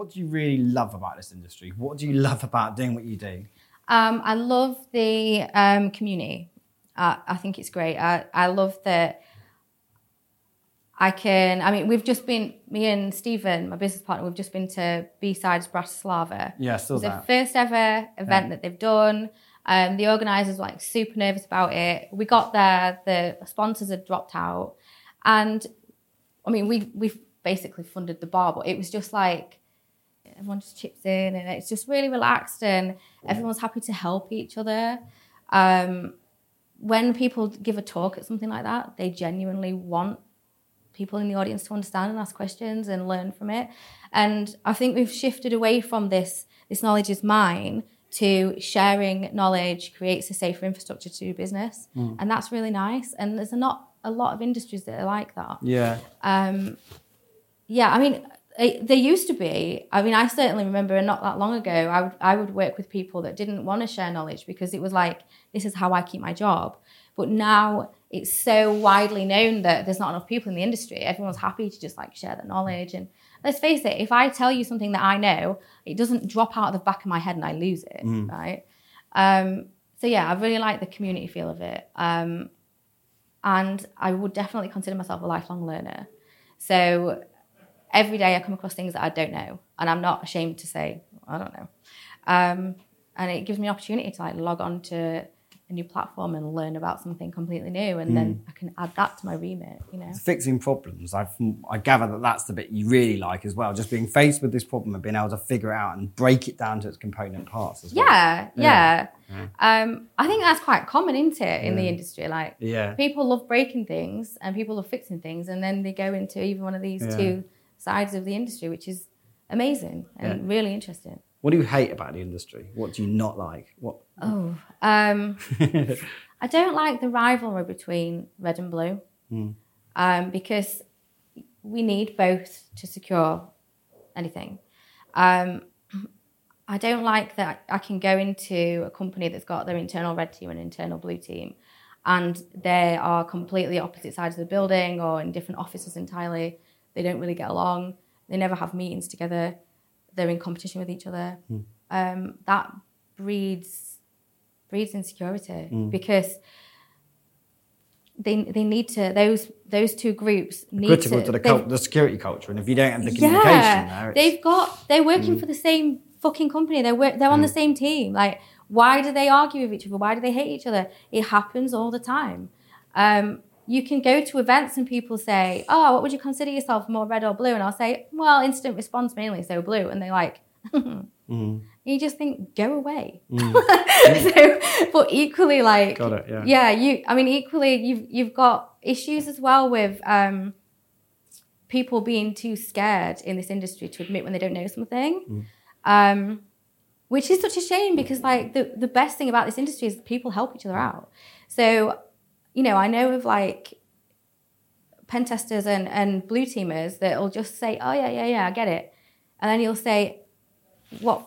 what do you really love about this industry? What do you love about doing what you do? Um, I love the um, community. Uh, I think it's great. I, I love that I can. I mean, we've just been me and Stephen, my business partner. We've just been to BSides Bratislava. Yeah, still It's the that. first ever event that they've done. Um, the organisers were like super nervous about it. We got there, the sponsors had dropped out, and I mean, we we basically funded the bar, but it was just like everyone just chips in, and it's just really relaxed, and everyone's happy to help each other. Um, when people give a talk at something like that, they genuinely want people in the audience to understand and ask questions and learn from it. And I think we've shifted away from this this knowledge is mine to sharing knowledge creates a safer infrastructure to do business. And that's really nice. And there's not a lot of industries that are like that. Yeah. Um, yeah, I mean, there used to be. I mean, I certainly remember not that long ago, I would I would work with people that didn't want to share knowledge because it was like this is how I keep my job. But now it's so widely known that there's not enough people in the industry. Everyone's happy to just like share the knowledge. And let's face it, if I tell you something that I know, it doesn't drop out of the back of my head and I lose it, right? Um, so yeah, I really like the community feel of it. Um, and I would definitely consider myself a lifelong learner. So every day I come across things that I don't know, and I'm not ashamed to say I don't know. Um, and it gives me an opportunity to like log on to a new platform and learn about something completely new, and then I can add that to my remit. You know, Fixing problems. I I gather that that's the bit you really like as well. Just being faced with this problem and being able to figure it out and break it down to its component parts as well. yeah, yeah. Yeah. Um, I think that's quite common, isn't it, in the industry? Like Yeah. people love breaking things and people love fixing things, and then they go into either one of these Yeah. two sides of the industry, which is amazing and really interesting. What do you hate about the industry? What do you not like? What? Oh, um, I don't like the rivalry between red and blue um, because we need both to secure anything. Um, I don't like that I can go into a company that's got their internal red team and internal blue team, and they are completely opposite sides of the building or in different offices entirely. They don't really get along. They never have meetings together. They're in competition with each other. Um, that breeds breeds insecurity because they they need to those those two groups need Critical to, to the, cult, the security culture, and if you don't have the communication there, yeah, it's, they've got they're working Mm. for the same fucking company. They're work, they're on the same team. Like, why do they argue with each other? Why do they hate each other? It happens all the time. Um, you can go to events and people say, "Oh, what would you consider yourself, more red or blue?" And I'll say, "Well, incident response mainly, so blue." And they're like, Mm. you just think, "Go away." so, but equally, like, Got it, yeah. yeah, you. I mean, equally, you've you've got issues as well with. Um, people being too scared in this industry to admit when they don't know something. Um, which is such a shame because like the, the best thing about this industry is people help each other out. So, you know, I know of like pen testers and, and blue teamers that will just say, Oh yeah, yeah, yeah, I get it. And then you'll say, What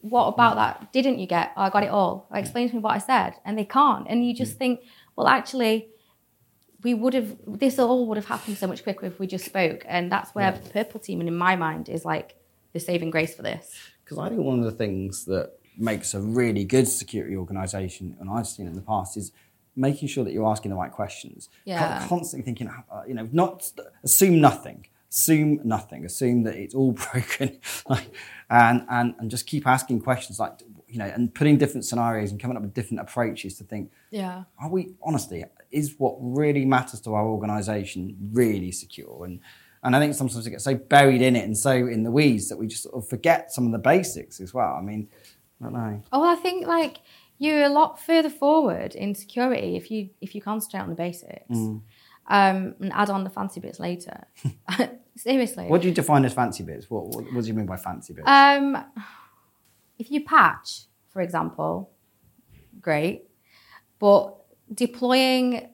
what about that didn't you get? Oh, I got it all. Or explain to me what I said. And they can't. And you just think, well actually we would have this all would have happened so much quicker if we just spoke. And that's where purple teaming in my mind is like the saving grace for this. Because I think one of the things that makes a really good security organisation, and I've seen in the past, is making sure that you're asking the right questions. Yeah. constantly thinking, uh, you know, not assume nothing. Assume nothing. Assume that it's all broken, like, and and and just keep asking questions, like you know, and putting different scenarios and coming up with different approaches to think. Yeah. Are we honestly? Is what really matters to our organisation really secure? And and I think sometimes we get so buried in it and so in the weeds that we just sort of forget some of the basics as well. I mean, I don't know. Oh, I think like you're a lot further forward in security if you if you concentrate on the basics Mm. um, and add on the fancy bits later. Seriously. What do you define as fancy bits? What, what, what do you mean by fancy bits? Um, if you patch, for example, great, but deploying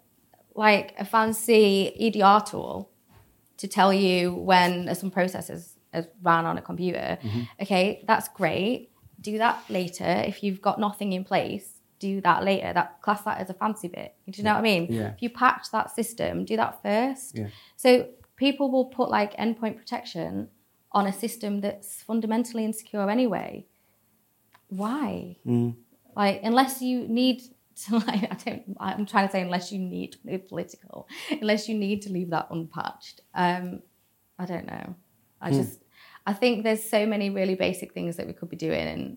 like a fancy EDR tool to tell you when some processes has ran on a computer, okay, that's great. Do that later. If you've got nothing in place, do that later. That class that as a fancy bit. Do you know what I mean? Yeah. If you patch that system, do that first. Yeah. So people will put like endpoint protection on a system that's fundamentally insecure anyway. Why? Mm. Like, unless you need to, like, I don't, I'm trying to say, unless you need to be political, unless you need to leave that unpatched. Um, I don't know. I just, I think there's so many really basic things that we could be doing, and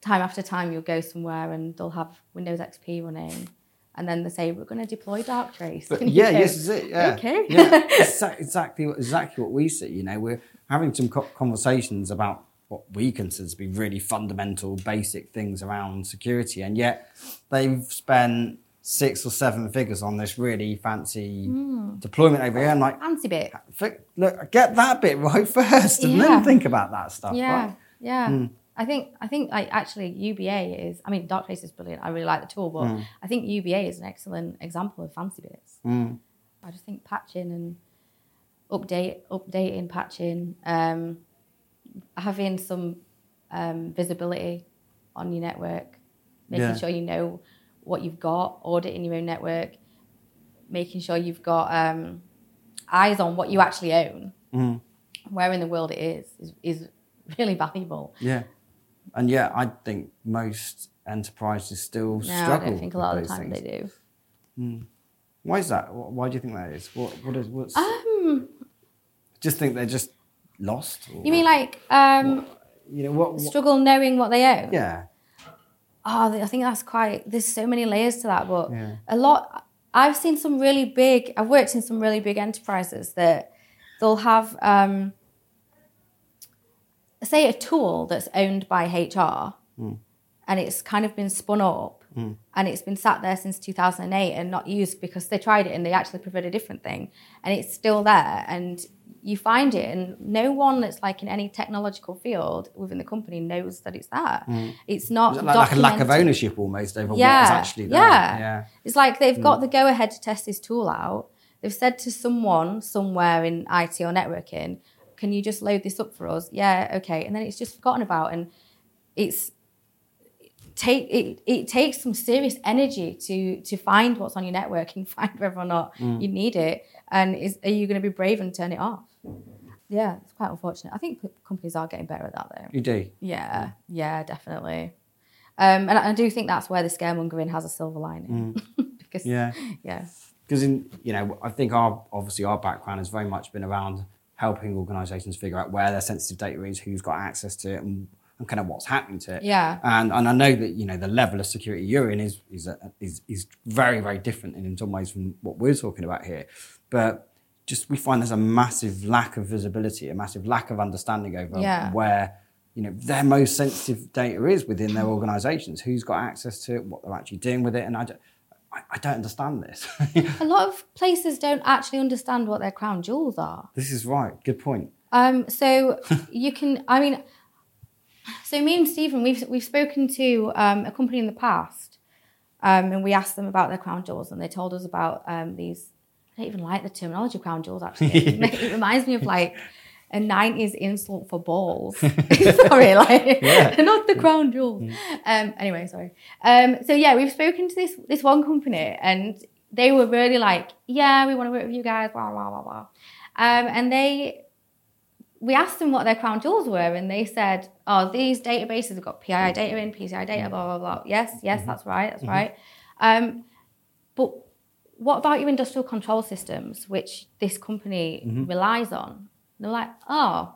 time after time you'll go somewhere and they'll have Windows XP running, and then they say we're going to deploy Darktrace. But yeah, go, yes, is it. Yeah. Okay. yeah, exactly, what- exactly what we see. You know, we're having some conversations about what we consider to be really fundamental, basic things around security, and yet they've spent six or seven figures on this really fancy Hmm. deployment over here. I'm like, Fancy bit. look, get that bit right first, and Yeah. then think about that stuff. Yeah, Right? yeah. I think I think like actually UBA is. I mean, Darktrace is brilliant. I really like the tool, but I think UBA is an excellent example of fancy bits. Mm. I just think patching and update, updating, patching, um, having some um, visibility on your network, making Yeah. sure you know what you've got, auditing your own network, making sure you've got um, eyes on what you actually own, Mm. where in the world it is, is, is really valuable. Yeah. And yeah, I think most enterprises still No, struggle. I don't think a lot of the time things. they do. Why is that? Why do you think that is? What? What is? What's? Um, just think they're just lost. or- you mean like um, You know what? what struggle knowing what they own? yeah. Oh, I think that's quite. There's so many layers to that, but Yeah. a lot. I've seen some really big. I've worked in some really big enterprises that they'll have, um, say, a tool that's owned by HR, hmm. and it's kind of been spun up, hmm. and it's been sat there since 2008 and not used because they tried it and they actually preferred a different thing, and it's still there, and you find it, and no one that's like in any technological field within the company knows that it's there. It's not Is it like, like a lack of ownership almost over Yeah, what's actually there. yeah. Yeah. It's like they've got the go ahead to test this tool out. They've said to someone somewhere in IT or networking, "Can you just load this up for us?" Yeah, okay. And then it's just forgotten about, and it's take it, it takes some serious energy to to find what's on your network and find whether or not Mm. you need it. And is are you going to be brave and turn it off? Yeah, it's quite unfortunate. I think companies are getting better at that though. You do. Yeah, yeah, definitely. Um, and I do think that's where the scaremongering has a silver lining. because, yeah. Mm. Yeah. Because in you know, I think our obviously our background has very much been around helping organisations figure out where their sensitive data is, who's got access to it, and, and kind of what's happening to it. Yeah. And and I know that you know the level of security you're in is is is is very very different in some ways from what we're talking about here, but. Just we find there's a massive lack of visibility, a massive lack of understanding over Yeah. where you know their most sensitive data is within their organisations. Who's got access to it? What they're actually doing with it? And I don't, I, I don't understand this. A lot of places don't actually understand what their crown jewels are. this is right. Good point. Um, so you can, I mean, so me and Stephen, we've we've spoken to um, a company in the past, um, and we asked them about their crown jewels, and they told us about um, these. I don't even like the terminology crown jewels. Actually, it reminds me of like a '90s insult for balls. sorry, like not the crown jewels. Um, anyway, sorry. Um, so yeah, we've spoken to this this one company, and they were really like, "Yeah, we want to work with you guys." Blah blah blah blah. Um, and they we asked them what their crown jewels were, and they said, "Oh, these databases have got PII data in, PCI data, blah blah blah." Yes, yes, that's right, that's right. Um, but what about your industrial control systems, which this company mm-hmm. relies on? They're like, "Oh,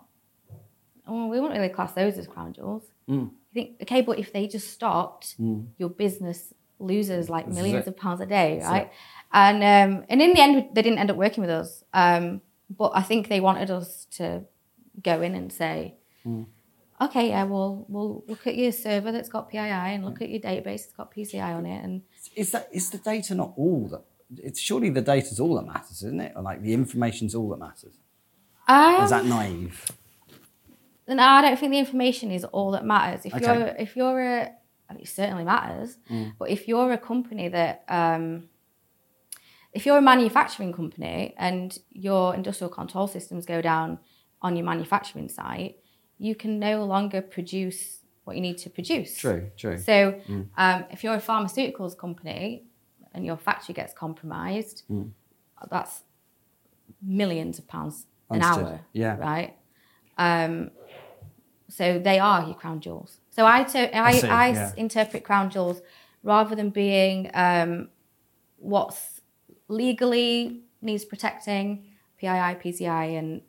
well, we wouldn't really class those as crown jewels." Mm. You think, okay, but if they just stopped, mm. your business loses like millions it. of pounds a day, That's right? And um, and in the end, they didn't end up working with us. Um, but I think they wanted us to go in and say, mm. okay, yeah, we'll we'll look at your server that's got PII and look at your database that's got PCI on it, and Is that is the data not all that? It's surely the data's all that matters, isn't it? Or like the information's all that matters. um, Is that naive? No, I don't think the information is all that matters. If Okay. you're if you're a, I mean, it certainly matters. But if you're a company that, um, if you're a manufacturing company and your industrial control systems go down on your manufacturing site, you can no longer produce what you need to produce. True, true. So um, if you're a pharmaceuticals company and your factory gets compromised, that's millions of pounds an Understood. hour. Yeah. Right. Um, so they are your crown jewels. So I to, I, see, I, yeah. interpret crown jewels rather than being um, what's legally needs protecting, PII, PCI, and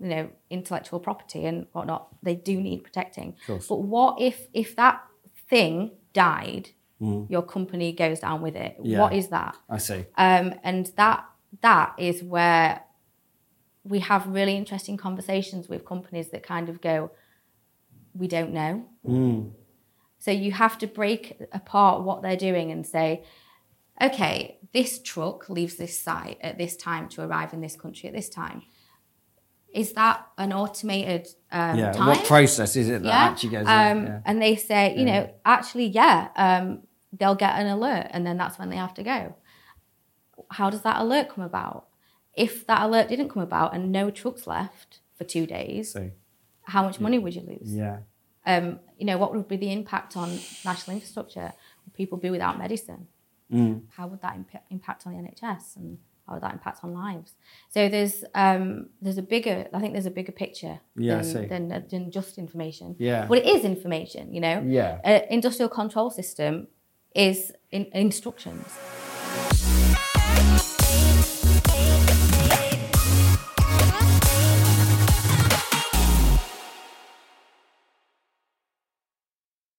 you know intellectual property and whatnot. They do need protecting. But what if if that thing died? Your company goes down with it. Mm. Yeah. What is that? I see. Um, and that that is where we have really interesting conversations with companies that kind of go, we don't know. Mm. So you have to break apart what they're doing and say, okay, this truck leaves this site at this time to arrive in this country at this time. Is that an automated um, Yeah. time? What process is it that yeah. actually goes um? Yeah. And they say, you know, actually, yeah, um, they'll get an alert and then that's when they have to go. How does that alert come about? If that alert didn't come about and no trucks left for two days, So, how much money would you lose? yeah. Um, you know, what would be the impact on national infrastructure? Would people be without medicine? Mm. How would that imp- impact on the NHS and how would that impact on lives? So there's um, there's a bigger, I think there's a bigger picture Yeah, than, than, than just information. Yeah. But it is information, you know. Yeah. An industrial control system is in, instructions.